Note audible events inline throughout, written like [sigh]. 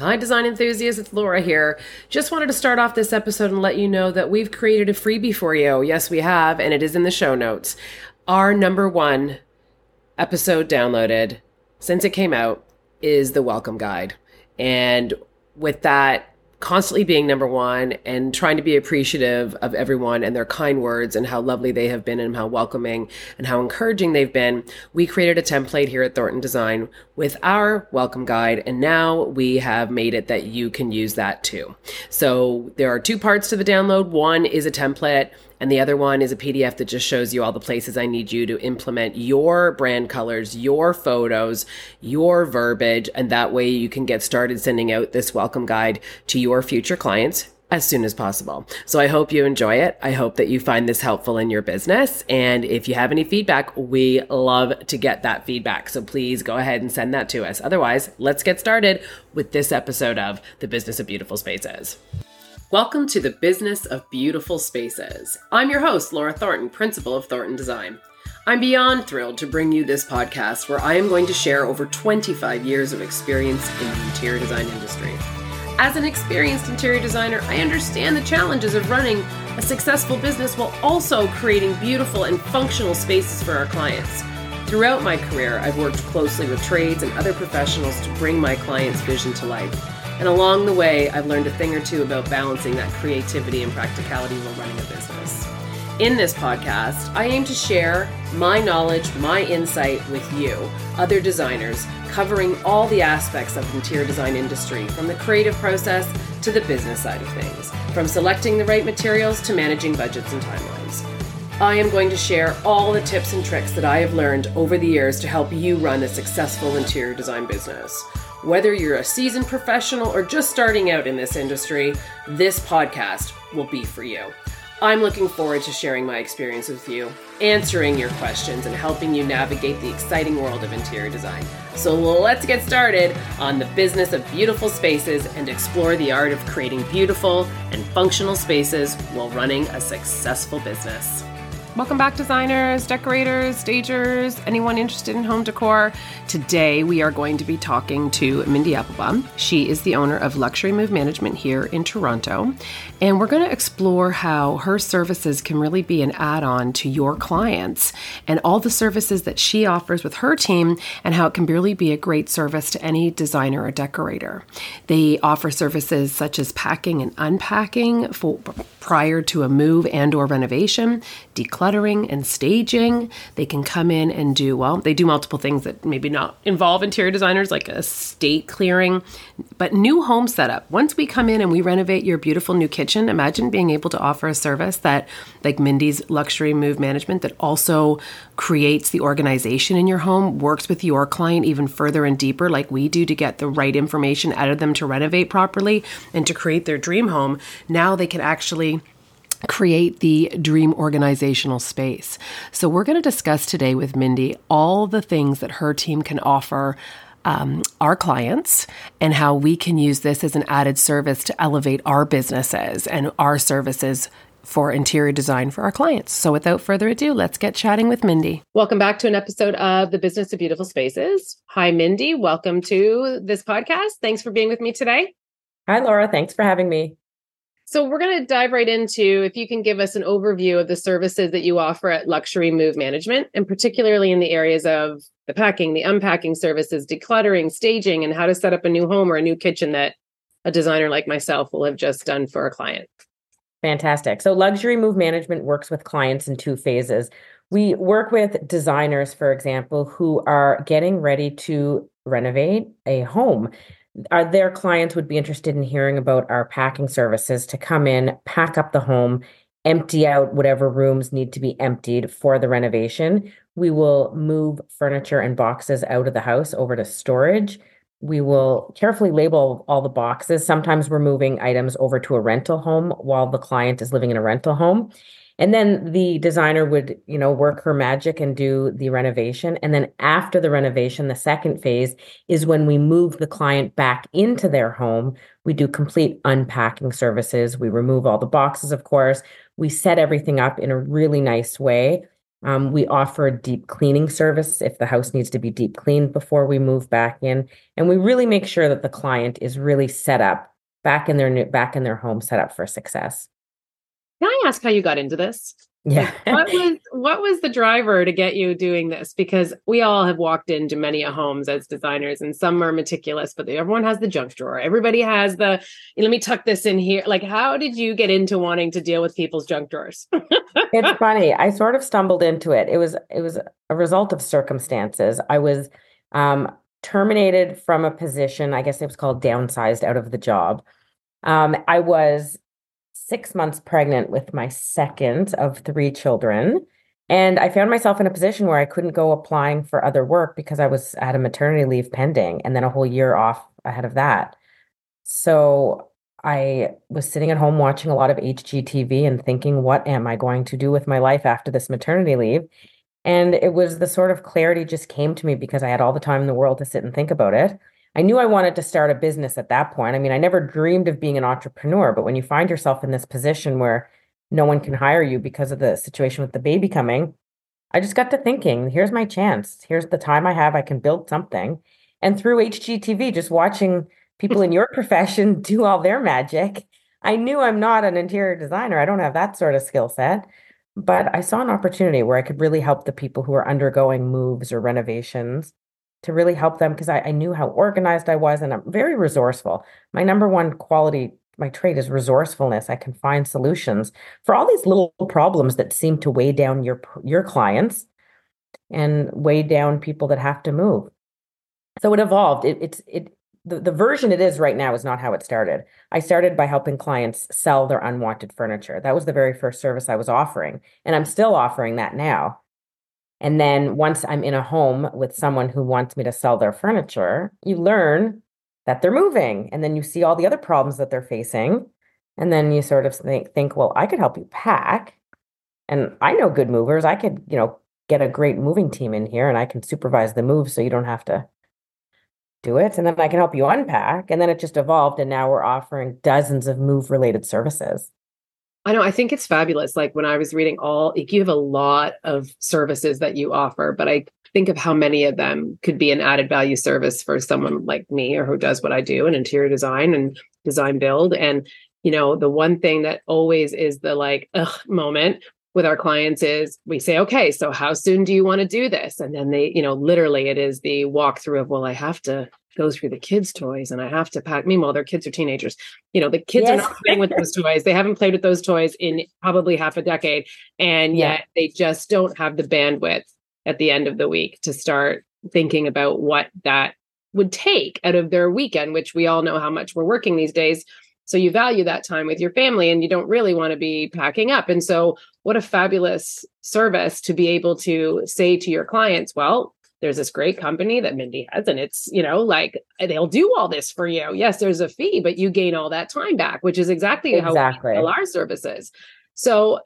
Hi, design enthusiasts. It's Laura here. Just wanted to start off this episode and let you know that we've created a freebie for you. Yes, we have, and it is in the show notes. Our number one episode downloaded since it came out is the welcome guide. And with that, constantly being number one and trying to be appreciative of everyone and their kind words and how lovely they have been and how welcoming and how encouraging they've been, we created a template here at Thornton Design with our welcome guide. And now we have made it that you can use that too. So there are two parts to the download. One is a template and the other one is a PDF that just shows you all the places I need you to implement your brand colors, your photos, your verbiage. And that way you can get started sending out this welcome guide to your future clients as soon as possible. So I hope you enjoy it. I hope that you find this helpful in your business. And if you have any feedback, we love to get that feedback. So please go ahead and send that to us. Otherwise, let's get started with this episode of The Business of Beautiful Spaces. Welcome to the Business of Beautiful Spaces. I'm your host, Laura Thornton, Principal of Thornton Design. I'm beyond thrilled to bring you this podcast where I am going to share over 25 years of experience in the interior design industry. As an experienced interior designer, I understand the challenges of running a successful business while also creating beautiful and functional spaces for our clients. Throughout my career, I've worked closely with trades and other professionals to bring my clients' vision to life. And along the way, I've learned a thing or two about balancing that creativity and practicality while running a business. In this podcast, I aim to share my knowledge, my insight with you, other designers, covering all the aspects of the interior design industry, from the creative process to the business side of things, from selecting the right materials to managing budgets and timelines. I am going to share all the tips and tricks that I have learned over the years to help you run a successful interior design business. Whether you're a seasoned professional or just starting out in this industry, this podcast will be for you. I'm looking forward to sharing my experience with you, answering your questions, and helping you navigate the exciting world of interior design. So let's get started on the business of beautiful spaces and explore the art of creating beautiful and functional spaces while running a successful business. Welcome back, designers, decorators, stagers, anyone interested in home decor. Today, we are going to be talking to Mindy Applebaum. She is the owner of Luxury Move Management here in Toronto. And we're going to explore how her services can really be an add on to your clients and all the services that she offers with her team and how it can really be a great service to any designer or decorator. They offer services such as packing and unpacking for prior to a move and or renovation, decluttering and staging. They can come in and do well, they do multiple things that maybe not involve interior designers like estate clearing, but new home setup. Once we come in and we renovate your beautiful new kitchen, imagine being able to offer a service that like Mindy's luxury move management that also creates the organization in your home, works with your client even further and deeper like we do to get the right information out of them to renovate properly and to create their dream home. Now they can actually create the dream organizational space. So, we're going to discuss today with Mindy all the things that her team can offer. Um, our clients and how we can use this as an added service to elevate our businesses and our services for interior design for our clients. So, without further ado, let's get chatting with Mindy. Welcome back to an episode of The Business of Beautiful Spaces. Hi, Mindy. Welcome to this podcast. Thanks for being with me today. Hi, Laura. Thanks for having me. So we're going to dive right into if you can give us an overview of the services that you offer at Luxury Move Management, and particularly in the areas of the packing, the unpacking services, decluttering, staging, and how to set up a new home or a new kitchen that a designer like myself will have just done for a client. Fantastic. So Luxury Move Management works with clients in two phases. We work with designers, for example, who are getting ready to renovate a home our, their clients would be interested in hearing about our packing services to come in, pack up the home, empty out whatever rooms need to be emptied for the renovation. We will move furniture and boxes out of the house over to storage. We will carefully label all the boxes. Sometimes we're moving items over to a rental home while the client is living in a rental home. And then the designer would, you know, work her magic and do the renovation. And then after the renovation, the second phase is when we move the client back into their home. We do complete unpacking services. We remove all the boxes, of course. We set everything up in a really nice way. Um, we offer a deep cleaning service if the house needs to be deep cleaned before we move back in. And we really make sure that the client is really set up back in their new, back in their home set up for success. Can I ask how you got into this? Yeah. [laughs] what was what was the driver to get you doing this? Because we all have walked into many a homes as designers, and some are meticulous, but everyone has the junk drawer. Everybody has the let me tuck this in here. Like, how did you get into wanting to deal with people's junk drawers? [laughs] it's funny. I sort of stumbled into it. It was it was a result of circumstances. I was um, terminated from a position. I guess it was called downsized out of the job. Um, I was six months pregnant with my second of three children. And I found myself in a position where I couldn't go applying for other work because I was at a maternity leave pending and then a whole year off ahead of that. So I was sitting at home watching a lot of HGTV and thinking, what am I going to do with my life after this maternity leave? And it was the sort of clarity just came to me because I had all the time in the world to sit and think about it. I knew I wanted to start a business at that point. I mean, I never dreamed of being an entrepreneur, but when you find yourself in this position where no one can hire you because of the situation with the baby coming, I just got to thinking, here's my chance. Here's the time I have. I can build something. And through HGTV, just watching people in your [laughs] profession do all their magic, I knew I'm not an interior designer. I don't have that sort of skill set. But I saw an opportunity where I could really help the people who are undergoing moves or renovations to really help them because I, I knew how organized I was and I'm very resourceful. My number one quality, my trait is resourcefulness. I can find solutions for all these little problems that seem to weigh down your your clients and weigh down people that have to move. So it evolved. It, it's it the, the version it is right now is not how it started. I started by helping clients sell their unwanted furniture. That was the very first service I was offering. And I'm still offering that now. And then once I'm in a home with someone who wants me to sell their furniture, you learn that they're moving. And then you see all the other problems that they're facing. And then you sort of think, think well, I could help you pack. And I know good movers. I could, you know, get a great moving team in here and I can supervise the move so you don't have to do it. And then I can help you unpack. And then it just evolved. And now we're offering dozens of move related services. I know. I think it's fabulous. Like when I was reading all, you have a lot of services that you offer, but I think of how many of them could be an added value service for someone like me or who does what I do in interior design and design build. And, you know, the one thing that always is the like, ugh moment with our clients is we say, okay, so how soon do you want to do this? And then they, you know, literally it is the walkthrough of, well, I have to go through the kids' toys and I have to pack. Meanwhile, their kids are teenagers. You know, the kids yes. are not playing with those toys. They haven't played with those toys in probably half a decade. And yet yeah. they just don't have the bandwidth at the end of the week to start thinking about what that would take out of their weekend, which we all know how much we're working these days. So you value that time with your family and you don't really want to be packing up. And so, what a fabulous service to be able to say to your clients, well, there's this great company that Mindy has, and it's, you know, like they'll do all this for you. Yes, there's a fee, but you gain all that time back, which is exactly, exactly. how our services. So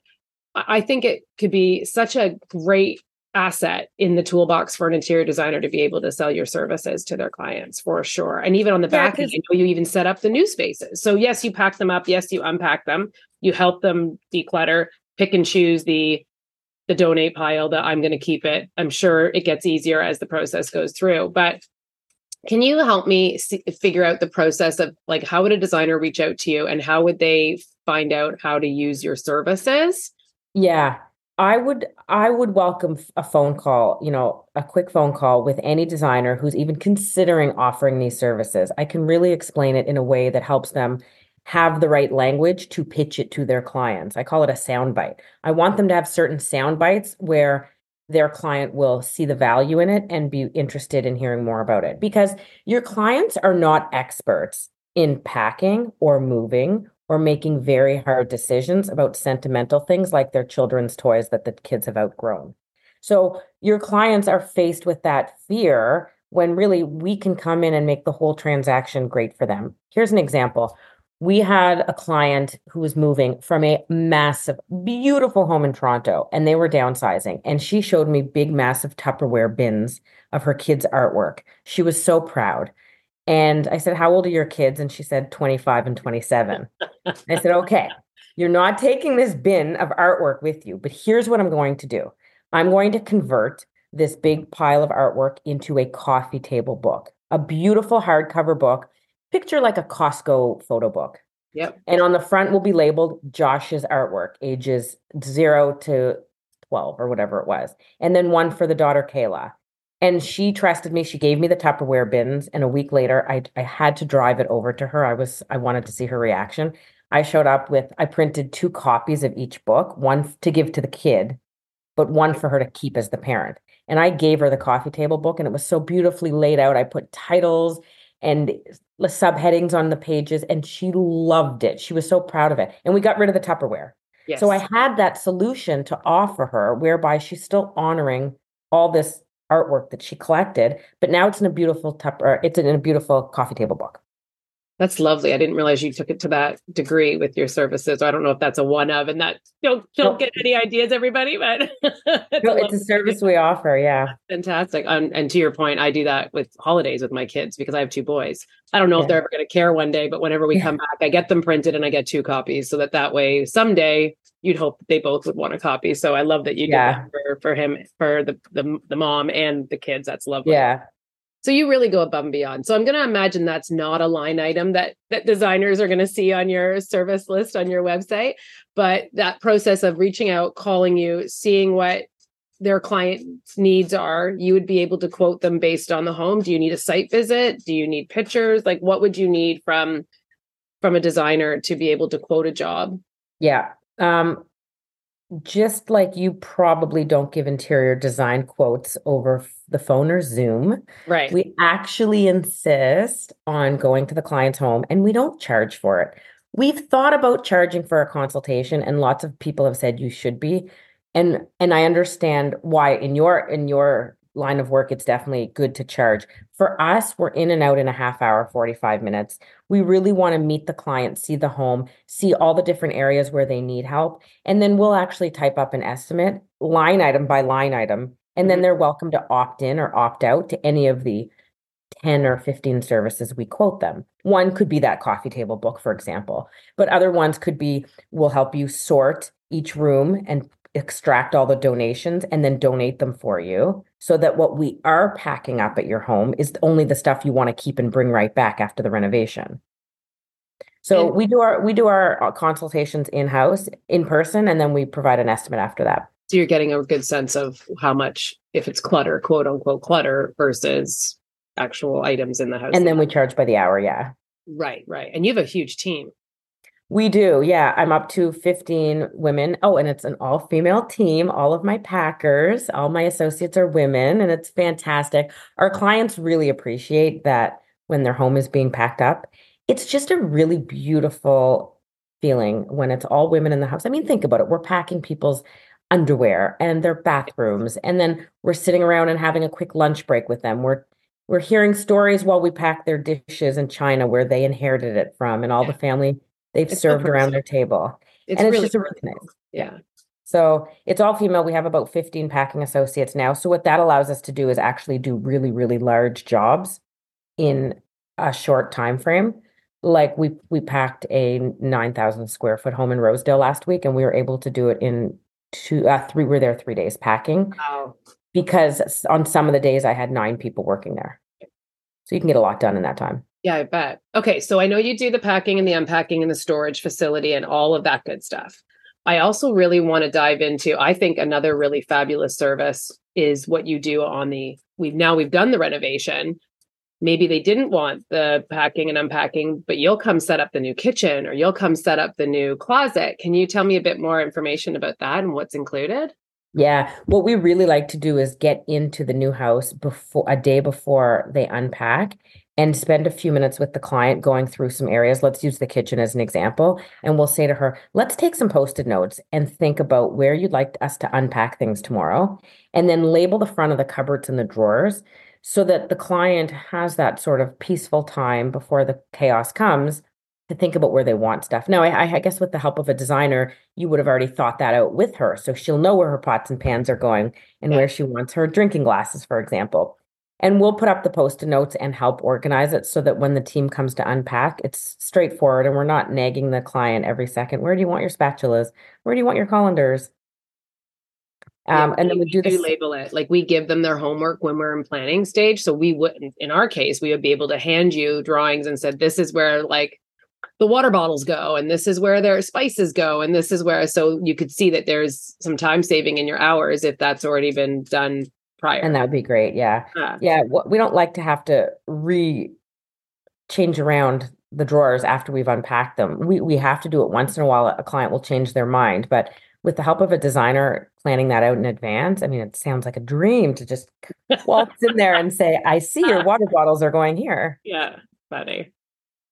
I think it could be such a great asset in the toolbox for an interior designer to be able to sell your services to their clients for sure. And even on the yeah, back end, you know, you even set up the new spaces. So yes, you pack them up. Yes, you unpack them. You help them declutter, pick and choose the the donate pile that I'm going to keep it. I'm sure it gets easier as the process goes through. But can you help me see, figure out the process of like how would a designer reach out to you and how would they find out how to use your services? Yeah. I would I would welcome a phone call, you know, a quick phone call with any designer who's even considering offering these services. I can really explain it in a way that helps them have the right language to pitch it to their clients. I call it a soundbite. I want them to have certain sound bites where their client will see the value in it and be interested in hearing more about it because your clients are not experts in packing or moving or making very hard decisions about sentimental things like their children's toys that the kids have outgrown. So your clients are faced with that fear when really we can come in and make the whole transaction great for them. Here's an example we had a client who was moving from a massive, beautiful home in Toronto, and they were downsizing. And she showed me big, massive Tupperware bins of her kids' artwork. She was so proud. And I said, How old are your kids? And she said, 25 and 27. I said, Okay, you're not taking this bin of artwork with you, but here's what I'm going to do I'm going to convert this big pile of artwork into a coffee table book, a beautiful hardcover book. Picture like a Costco photo book. Yep. And on the front will be labeled Josh's artwork, ages zero to 12 or whatever it was. And then one for the daughter, Kayla. And she trusted me. She gave me the Tupperware bins. And a week later, I, I had to drive it over to her. I was, I wanted to see her reaction. I showed up with, I printed two copies of each book, one to give to the kid, but one for her to keep as the parent. And I gave her the coffee table book, and it was so beautifully laid out. I put titles and subheadings on the pages, and she loved it. She was so proud of it. And we got rid of the Tupperware. Yes. So I had that solution to offer her, whereby she's still honoring all this artwork that she collected, but now it's in a beautiful tupper. It's in a beautiful coffee table book. That's lovely. I didn't realize you took it to that degree with your services. I don't know if that's a one of, and that don't don't get any ideas, everybody. But [laughs] it's, no, a, it's a service we offer. Yeah, fantastic. Um, and to your point, I do that with holidays with my kids because I have two boys. I don't know yeah. if they're ever going to care one day, but whenever we yeah. come back, I get them printed and I get two copies, so that that way someday you'd hope they both would want a copy. So I love that you yeah. did that for, for him, for the, the the mom and the kids. That's lovely. Yeah, so you really go above and beyond. So I'm going to imagine that's not a line item that that designers are going to see on your service list on your website, but that process of reaching out, calling you, seeing what their client's needs are, you would be able to quote them based on the home. Do you need a site visit? Do you need pictures? Like what would you need from from a designer to be able to quote a job? Yeah. Um just like you probably don't give interior design quotes over the phone or Zoom. Right. We actually insist on going to the client's home and we don't charge for it. We've thought about charging for a consultation and lots of people have said you should be. And and I understand why in your in your line of work, it's definitely good to charge. For us, we're in and out in a half hour, 45 minutes. We really want to meet the client, see the home, see all the different areas where they need help. And then we'll actually type up an estimate, line item by line item. And then mm-hmm. they're welcome to opt in or opt out to any of the 10 or 15 services we quote them. One could be that coffee table book, for example, but other ones could be we'll help you sort each room and extract all the donations and then donate them for you so that what we are packing up at your home is only the stuff you want to keep and bring right back after the renovation. So and, we do our we do our uh, consultations in house in person and then we provide an estimate after that. So you're getting a good sense of how much if it's clutter, quote unquote clutter versus actual items in the house. And then we charge by the hour, yeah. Right, right. And you have a huge team. We do. Yeah. I'm up to 15 women. Oh, and it's an all female team. All of my packers, all my associates are women, and it's fantastic. Our clients really appreciate that when their home is being packed up. It's just a really beautiful feeling when it's all women in the house. I mean, think about it. We're packing people's underwear and their bathrooms, and then we're sitting around and having a quick lunch break with them. We're we're hearing stories while we pack their dishes in China where they inherited it from and all the family they've it's served around their table. It's and really it's just a really nice. Yeah. So it's all female. We have about 15 packing associates now. So what that allows us to do is actually do really, really large jobs in a short time frame. Like we we packed a 9,000 square foot home in Rosedale last week, and we were able to do it in two, uh, three. We are there three days packing. Wow. Because on some of the days I had nine people working there, so you can get a lot done in that time. Yeah, I bet. Okay, so I know you do the packing and the unpacking and the storage facility and all of that good stuff. I also really want to dive into I think another really fabulous service is what you do on the we've now we've done the renovation. Maybe they didn't want the packing and unpacking, but you'll come set up the new kitchen or you'll come set up the new closet. Can you tell me a bit more information about that and what's included? Yeah, what we really like to do is get into the new house before a day before they unpack and spend a few minutes with the client going through some areas. Let's use the kitchen as an example. And we'll say to her, let's take some post it notes and think about where you'd like us to unpack things tomorrow. And then label the front of the cupboards and the drawers so that the client has that sort of peaceful time before the chaos comes to think about where they want stuff. Now, I, I guess with the help of a designer, you would have already thought that out with her. So she'll know where her pots and pans are going and where she wants her drinking glasses, for example. And we'll put up the post-it notes and help organize it so that when the team comes to unpack, it's straightforward and we're not nagging the client every second. Where do you want your spatulas? Where do you want your colanders? Um, Yeah, and then we do this. label it like we give them their homework when we're in planning stage. So we wouldn't, in our case, we would be able to hand you drawings and said, this is where like the water bottles go, and this is where their spices go, and this is where. So you could see that there's some time saving in your hours if that's already been done prior. And that would be great. Yeah. Yeah. Yeah. We don't like to have to re change around the drawers after we've unpacked them. We we have to do it once in a while. A client will change their mind, but with the help of a designer planning that out in advance, I mean, it sounds like a dream to just [laughs] waltz in there and say, "I see your [laughs] water bottles are going here." Yeah, funny.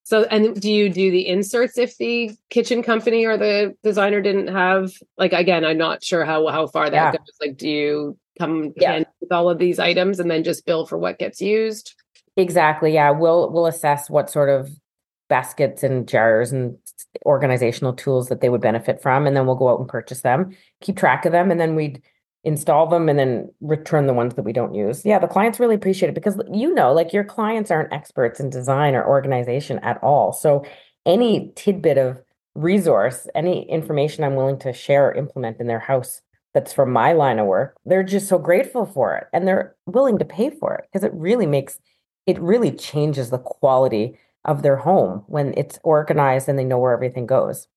So, and do you do the inserts if the kitchen company or the designer didn't have like again? I'm not sure how how far that Yeah. goes. Like, do you come Yeah. in with all of these items and then just bill for what gets used? Exactly. Yeah. We'll we'll assess what sort of baskets and jars and organizational tools that they would benefit from, and then we'll go out and purchase them, keep track of them, and then we'd install them and then return the ones that we don't use. Yeah, the clients really appreciate it because you know, like your clients aren't experts in design or organization at all. So any tidbit of resource, any information I'm willing to share or implement in their house that's from my line of work, they're just so grateful for it and they're willing to pay for it because it really makes it really changes the quality of their home when it's organized and they know where everything goes.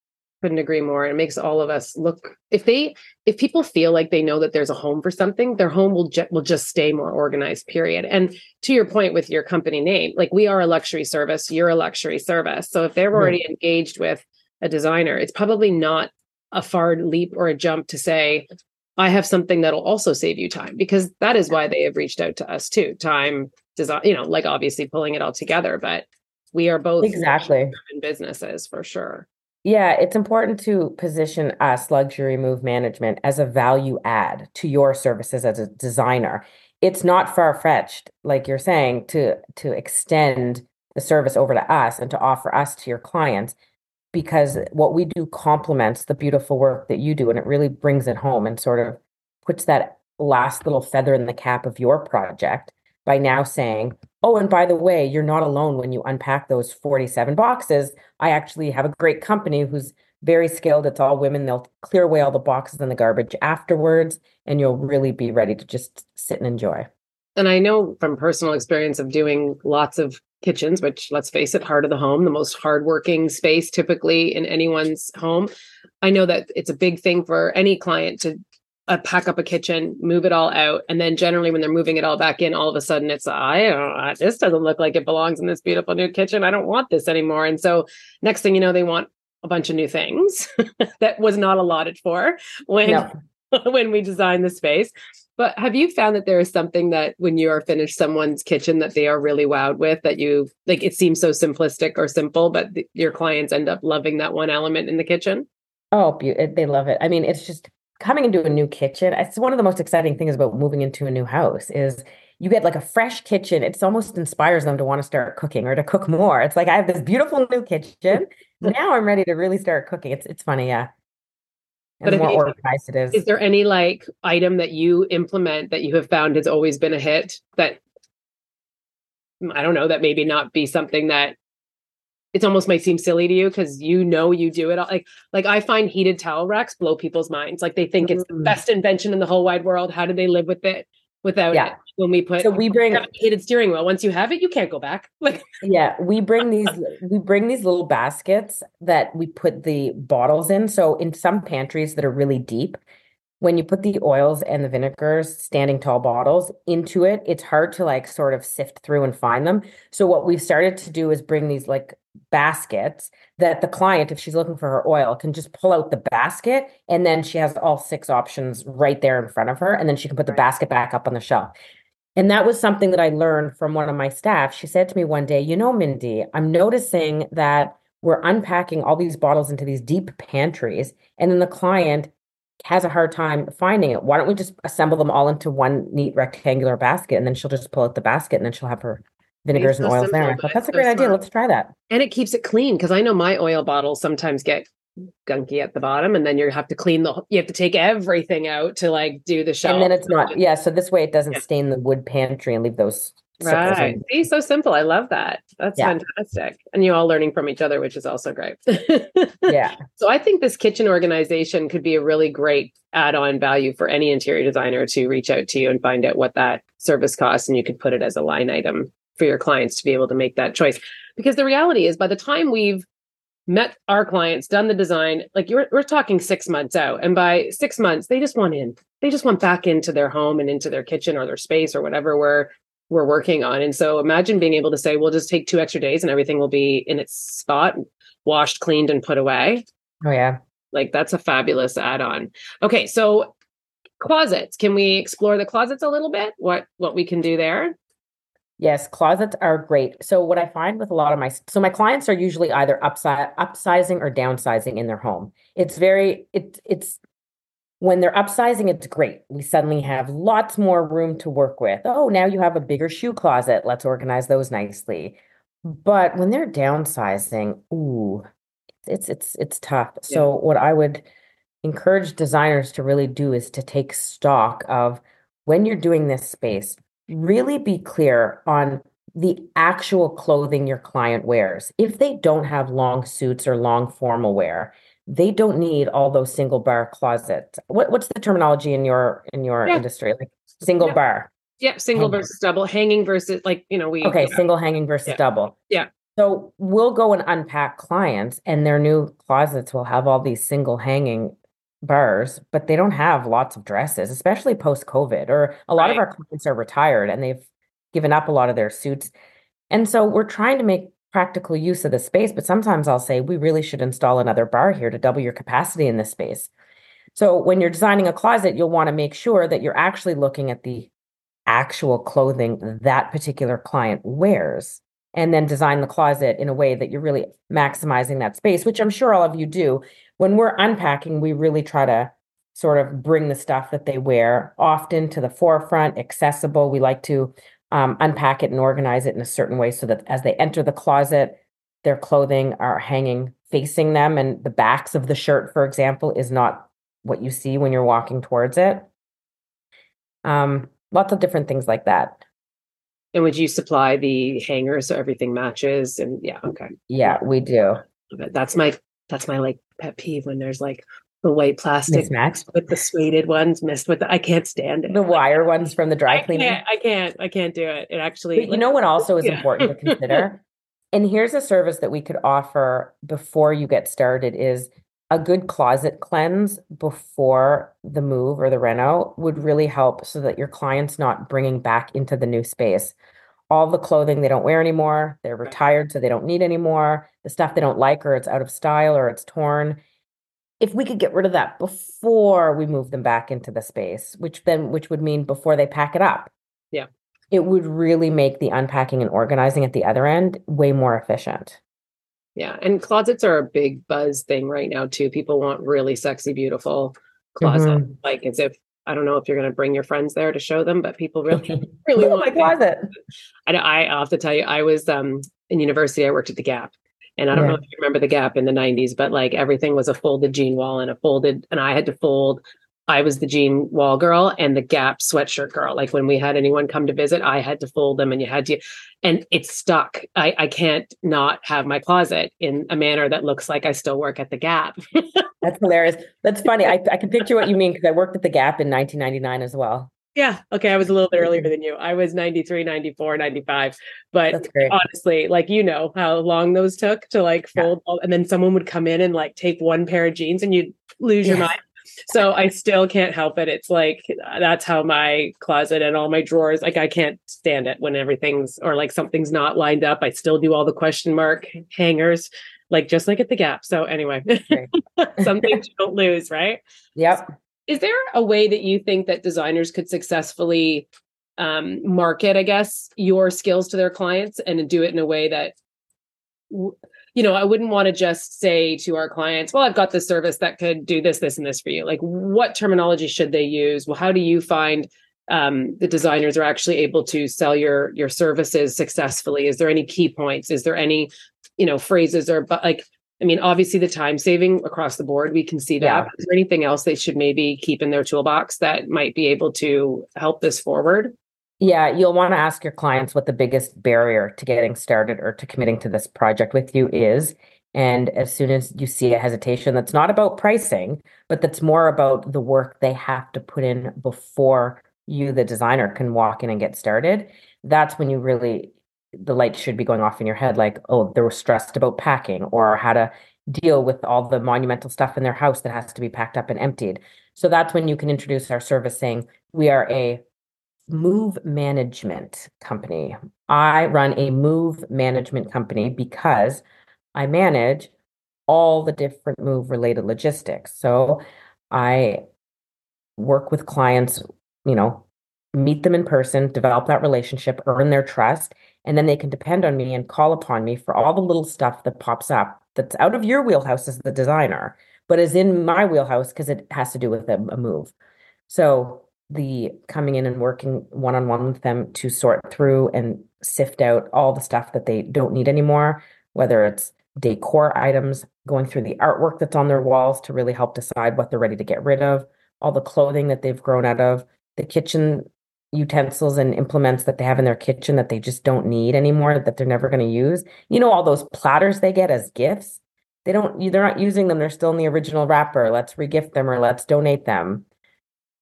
Couldn't agree more. It makes all of us look. If they, if people feel like they know that there's a home for something, their home will ju- will just stay more organized. Period. And to your point with your company name, like we are a luxury service, you're a luxury service. So if they're already engaged with a designer, it's probably not a far leap or a jump to say, I have something that'll also save you time because that is why they have reached out to us too. Time, design, you know, like obviously pulling it all together, but we are both Exactly. in businesses for sure. Yeah, it's important to position us, luxury move management, as a value add to your services as a designer. It's not far-fetched, like you're saying, to to extend the service over to us and to offer us to your clients because what we do complements the beautiful work that you do and it really brings it home and sort of puts that last little feather in the cap of your project by now saying, oh, and by the way, you're not alone when you unpack those 47 boxes. I actually have a great company who's very skilled. It's all women. They'll clear away all the boxes and the garbage afterwards, and you'll really be ready to just sit and enjoy. And I know from personal experience of doing lots of kitchens, which let's face it, heart of the home, the most hardworking space typically in anyone's home. I know that it's a big thing for any client to uh, pack up a kitchen, move it all out, and then generally when they're moving it all back in, all of a sudden it's I don't this doesn't look like it belongs in this beautiful new kitchen. I don't want this anymore. And so next thing you know, they want a bunch of new things [laughs] that was not allotted for when No. [laughs] when we designed the space. But have you found that there is something that when you are finished someone's kitchen that they are really wowed with that you like it seems so simplistic or simple, but th- your clients end up loving that one element in the kitchen? Oh, beau- it- they love it. I mean, it's just coming into a new kitchen. It's one of the most exciting things about moving into a new house is you get like a fresh kitchen. It's almost inspires them to want to start cooking or to cook more. It's like I have this beautiful new kitchen. Now I'm ready to really start cooking. It's it's funny, yeah. And But more you, organized it is Is there any like item that you implement that you have found has always been a hit that I don't know that maybe not be something that it's almost might seem silly to you because you know you do it all like like I find heated towel racks blow people's minds like they think it's the Mm. best invention in the whole wide world how do they live with it without Yeah. it when we put So we bring heated steering wheel once you have it you can't go back [laughs] like Yeah, we bring these [laughs] we bring these little baskets that we put the bottles in. So in some pantries that are really deep, when you put the oils and the vinegars, standing tall bottles into it, it's hard to like sort of sift through and find them. So what we've started to do is bring these like baskets that the client, if she's looking for her oil, can just pull out the basket and then she has all six options right there in front of her, and then she can put the basket back up on the shelf. And that was something that I learned from one of my staff. She said to me one day, You know, Mindy, I'm noticing that we're unpacking all these bottles into these deep pantries, and then the client has a hard time finding it. Why don't we just assemble them all into one neat rectangular basket? And then she'll just pull out the basket and then she'll have her vinegars and so oils there. I simple, thought, but That's a so great idea. Let's try that. and it keeps it clean because I know my oil bottles sometimes get gunky at the bottom and then you have to clean the you have to take everything out to like do the shelf And then it's not, yeah. So this way it doesn't Yeah. stain the wood pantry and leave those Right. See, so simple. I love that. That's yeah. fantastic. And you all learning from each other, which is also great. [laughs] yeah. So I think this kitchen organization could be a really great add-on value for any interior designer to reach out to you and find out what that service costs and you could put it as a line item for your clients to be able to make that choice. Because the reality is by the time we've met our clients, done the design, like you're we're talking 6 months out and by 6 months they just want in. They just want back into their home and into their kitchen or their space or whatever we're we're working on. And so imagine being able to say we'll just take 2 extra days and everything will be in its spot, washed, cleaned and put away. Oh yeah. Like that's a fabulous add-on. Okay, so closets. Can we explore the closets a little bit? What what we can do there? Yes, closets are great. So what I find with a lot of my so my clients are usually either upsi- upsizing or downsizing in their home. It's very it it's when they're upsizing, it's great. We suddenly have lots more room to work with. Oh, now you have a bigger shoe closet. Let's organize those nicely. But when they're downsizing, ooh, it's it's it's tough. Yeah. So what I would encourage designers to really do is to take stock of when you're doing this space, really be clear on the actual clothing your client wears. If they don't have long suits or long formal wear, they don't need all those single bar closets. What, what's the terminology in your in your yeah. industry? Like single yeah. bar. Yeah, single hanging. versus double, hanging versus like you know we. Okay, single hanging versus double. Yeah. So we'll go and unpack clients, and their new closets will have all these single hanging bars, but they don't have lots of dresses, especially post COVID. Or a lot right. of our clients are retired and they've given up a lot of their suits. And so we're trying to make practical use of the space, but sometimes I'll say we really should install another bar here to double your capacity in this space. So when you're designing a closet, you'll want to make sure that you're actually looking at the actual clothing that particular client wears and then design the closet in a way that you're really maximizing that space, which I'm sure all of you do when we're unpacking, we really try to sort of bring the stuff that they wear often to the forefront, accessible. We like to um, unpack it and organize it in a certain way so that as they enter the closet, their clothing are hanging facing them, and the backs of the shirt, for example, is not what you see when you're walking towards it. Um, lots of different things like that. And would you supply the hangers so everything matches? And yeah, okay. Yeah, we do. That's my that's my like pet peeve when there's like the white plastic with the suede ones missed with the, I can't stand it. The wire ones from the dry cleaning. I can't, I can't, I can't do it. It actually But you know what also is yeah. important to consider? [laughs] and here's a service that we could offer before you get started is a good closet cleanse before the move or the reno would really help so that your client's not bringing back into the new space all the clothing they don't wear anymore. They're retired, so they don't need anymore. The stuff they don't like, or it's out of style, or it's torn. If we could get rid of that before we move them back into the space, which then which would mean before they pack it up. Yeah. It would really make the unpacking and organizing at the other end way more efficient. Yeah. And closets are a big buzz thing right now too. People want really sexy, beautiful closet. Mm-hmm. Like as if I don't know if you're going to bring your friends there to show them, but people really, [laughs] really want my closet. I, I, have to tell you, I was um, in university. I worked at the Gap, and I don't yeah. know if you remember the Gap in the '90s, but like everything was a folded jean wall and a folded, and I had to fold I was the jean wall girl and the Gap sweatshirt girl. Like when we had anyone come to visit, I had to fold them and you had to, and it's stuck. I, I can't not have my closet in a manner that looks like I still work at the Gap. [laughs] That's hilarious. That's funny. I, I can picture what you mean because I worked at the Gap in 1999 as well. Yeah. Okay. I was a little bit earlier mm-hmm. than you. I was 93, 94, 95. But honestly, like, you know how long those took to like fold. Yeah. And then someone would come in and like take one pair of jeans and you'd lose your mind so I still can't help it. It's like that's how my closet and all my drawers, like I can't stand it when everything's or like something's not lined up. I still do all the question mark hangers, like just like at the gap. So anyway, [laughs] some things you don't lose, right? Yep. Is there a way that you think that designers could successfully um, market, I guess, your skills to their clients and do it in a way that you know, I wouldn't want to just say to our clients, well, I've got this service that could do this, this, and this for you. Like, what terminology should they use? Well, how do you find um, the designers are actually able to sell your your services successfully? Is there any key points? Is there any, you know, phrases or but like I mean, obviously the time saving across the board, we can see that. Yeah. Is there anything else they should maybe keep in their toolbox that might be able to help this forward? Yeah, you'll want to ask your clients what the biggest barrier to getting started or to committing to this project with you is. And as soon as you see a hesitation that's not about pricing, but that's more about the work they have to put in before you, the designer, can walk in and get started, that's when you really, the light should be going off in your head like, oh, they were stressed about packing or how to deal with all the monumental stuff in their house that has to be packed up and emptied. So that's when you can introduce our service saying, we are a move management company. I run a move management company because I manage all the different move related logistics. So I work with clients, you know, meet them in person, develop that relationship, earn their trust, and then they can depend on me and call upon me for all the little stuff that pops up that's out of your wheelhouse as the designer, but is in my wheelhouse because it has to do with a, a move. So the coming in and working one on one with them to sort through and sift out all the stuff that they don't need anymore, whether it's decor items, going through the artwork that's on their walls to really help decide what they're ready to get rid of, all the clothing that they've grown out of, the kitchen utensils and implements that they have in their kitchen that they just don't need anymore, that they're never going to use. You know, all those platters they get as gifts. They don't, they're not using them. They're still in the original wrapper. Let's regift them or let's donate them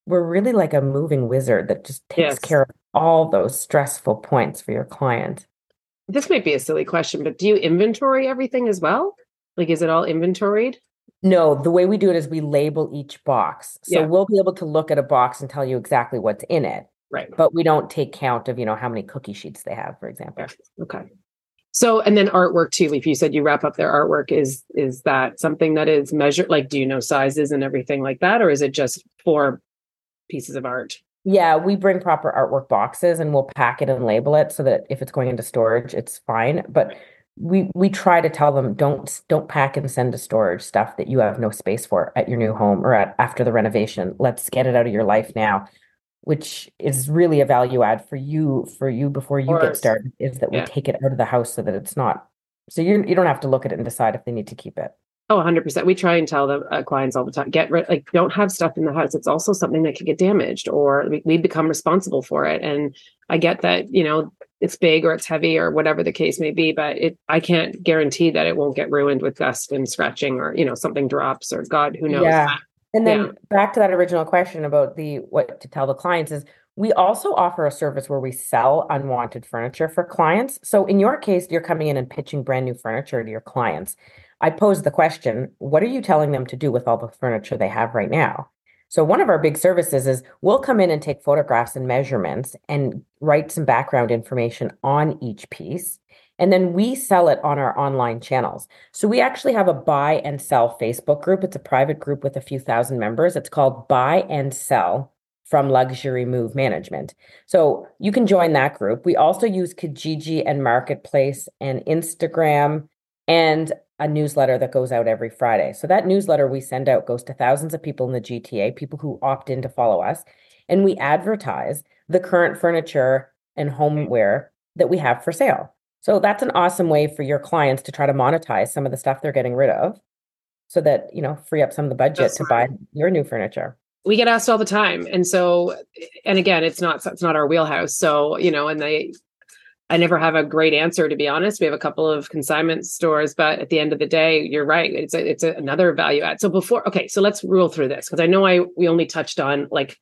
we're really like a moving wizard that just takes yes. care of all those stressful points for your client. This might be a silly question, but do you inventory everything as well? Like, is it all inventoried? No, the way we do it is we label each box. So yeah. we'll be able to look at a box and tell you exactly what's in it. Right. But we don't take count of, you know, how many cookie sheets they have, for example. Okay. So and then artwork too. If you said you wrap up their artwork, is is that something that is measured? Like, do you know sizes and everything like that, or is it just for pieces of art. Yeah, we bring proper artwork boxes and we'll pack it and label it so that if it's going into storage, it's fine. But we we try to tell them don't don't pack and send to storage stuff that you have no space for at your new home or at after the renovation. Let's get it out of your life now, which is really a value add for you for you before you get started. Is that we take it out of the house so that it's not. So you you don't have to look at it and decide if they need to keep it. Oh, 100%. We try and tell the uh, clients all the time get rid, like, don't have stuff in the house. It's also something that could get damaged or we, we become responsible for it. And I get that, you know, it's big or it's heavy or whatever the case may be, but it, I can't guarantee that it won't get ruined with dust and scratching or, you know, something drops or God, who knows. Yeah. And then yeah. back to that original question about the what to tell the clients is we also offer a service where we sell unwanted furniture for clients. So in your case, you're coming in and pitching brand new furniture to your clients. I pose the question, what are you telling them to do with all the furniture they have right now? So one of our big services is we'll come in and take photographs and measurements and write some background information on each piece. And then we sell it on our online channels. So we actually have a buy and sell Facebook group. It's a private group with a few thousand members. It's called Buy and Sell from Luxury Move Management. So you can join that group. We also use Kijiji and Marketplace and Instagram and a newsletter that goes out every Friday. So that newsletter we send out goes to thousands of people in the GTA, people who opt in to follow us, and we advertise the current furniture and homeware that we have for sale. So that's an awesome way for your clients to try to monetize some of the stuff they're getting rid of so that, you know, free up some of the budget that's to buy your new furniture we get asked all the time and so and again it's not it's not our wheelhouse so you know and they I never have a great answer to be honest. We have a couple of consignment stores, but at the end of the day, you're right. It's a, it's a, another value add. So before, okay, so let's rule through this because I know I we only touched on like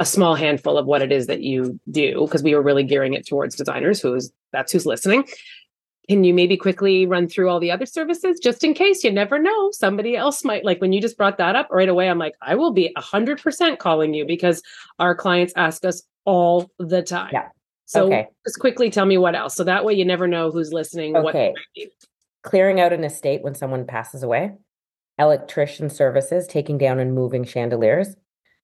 a small handful of what it is that you do because we were really gearing it towards designers who's that's who's listening. Can you maybe quickly run through all the other services just in case you never know somebody else might like when you just brought that up right away I'm like I will be 100% calling you because our clients ask us all the time. Yeah. So okay. just quickly tell me what else. So that way you never know who's listening. Okay. Clearing out an estate when someone passes away, electrician services, taking down and moving chandeliers.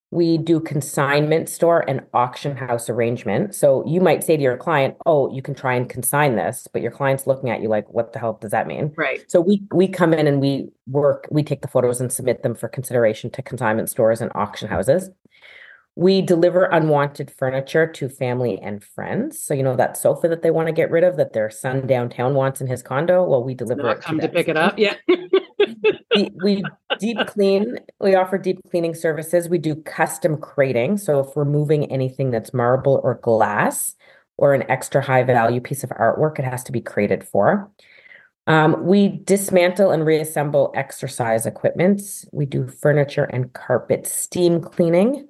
We do consignment store and auction house arrangement. So you might say to your client, "Oh, you can try and consign this," but your client's looking at you like, "What the hell does that mean?" Right. So we we come in and we work. We take the photos and submit them for consideration to consignment stores and auction houses. We deliver unwanted furniture to family and friends. So, you know, that sofa that they want to get rid of that their son downtown wants in his condo. Well, we deliver Not it. Come to, to pick it up. Yeah. [laughs] we, we deep clean. We offer deep cleaning services. We do custom crating. So if we're moving anything that's marble or glass or an extra high value piece of artwork, it has to be crated for. Um, we dismantle and reassemble exercise equipments. We do furniture and carpet steam cleaning,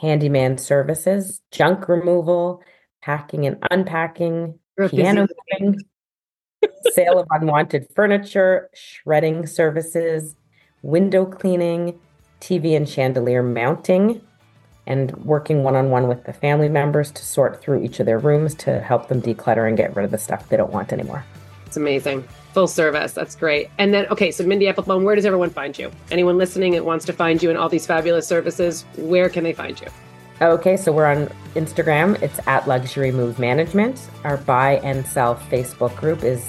handyman services, junk removal, packing and unpacking, piano moving, sale of unwanted furniture, shredding services, window cleaning, TV and chandelier mounting, and working one on one with the family members to sort through each of their rooms to help them declutter and get rid of the stuff they don't want anymore. It's amazing. Full service. That's great. And then, okay, so Mindy Applebaum, where does everyone find you? Anyone listening that wants to find you and all these fabulous services, where can they find you? Okay, so we're on Instagram. It's at Luxury Move Management. Our buy and sell Facebook group is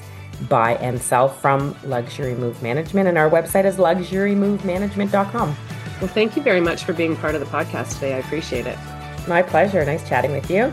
buy and sell from Luxury Move Management. And our website is luxurymovemanagement.com. Well, thank you very much for being part of the podcast today. I appreciate it. My pleasure. Nice chatting with you.